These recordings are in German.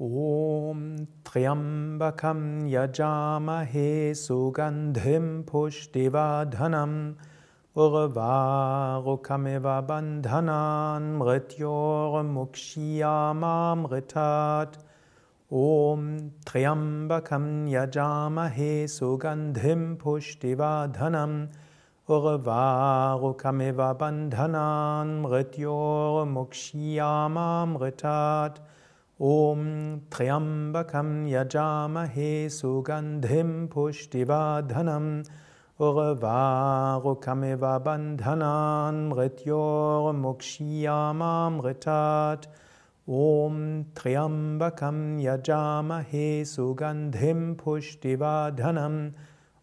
Om Triambakam Yajamahe Sugandhim Pushtivadhanam Urvarukameva Bandhanan Mrityormukshiyamamritat Om Triambakam Yajamahe Sugandhim Pushtivadhanam Urvarukameva Bandhanan Mrityormukshiyamamritat Om Om Triambakam Yajamahe Sugandhim Pushtivadhanam Urvarukamiva Bandhanan Mrityor Mukshiyamamritat Om Triambakam Yajamahe Sugandhim Pushtivadhanam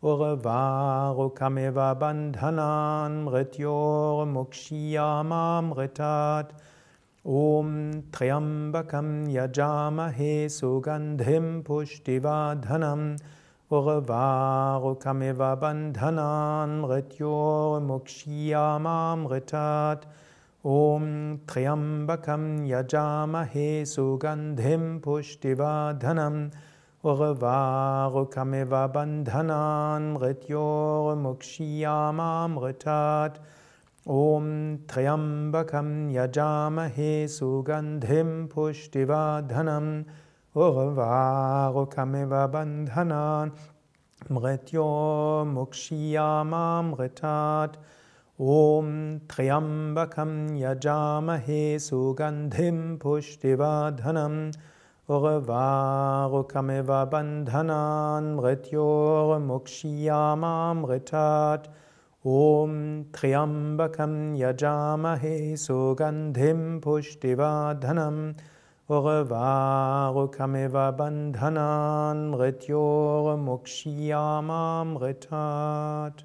Urvarukamiva Bandhanan Mrityor Mukshiyamamritat Om Triambakam Yajamahe Sugandhim Pushtivadhanam Urvarukamiva Bandhanam Rityor Mukshiyamam Ritat Om Triambakam Yajamahe Sugandhim Pushtivadhanam Urvarukamiva Bandhanam Rityor Mukshiyamam Ritat Om Triambakam Yajamahe Sugandhim Pushtivadhanam Urvarukamiva Bandhanan Mrityo Mukshiyamamritat Om Triambakam Yajamahe Sugandhim Pushtivadhanam Urvarukamiva Bandhanan Mrityo Mukshiyamamritat Om Triambakam Yajamahe Sugandhim Pushtivadhanam Urvarukameva Bandhanan Mrityor Mukshiyamamritat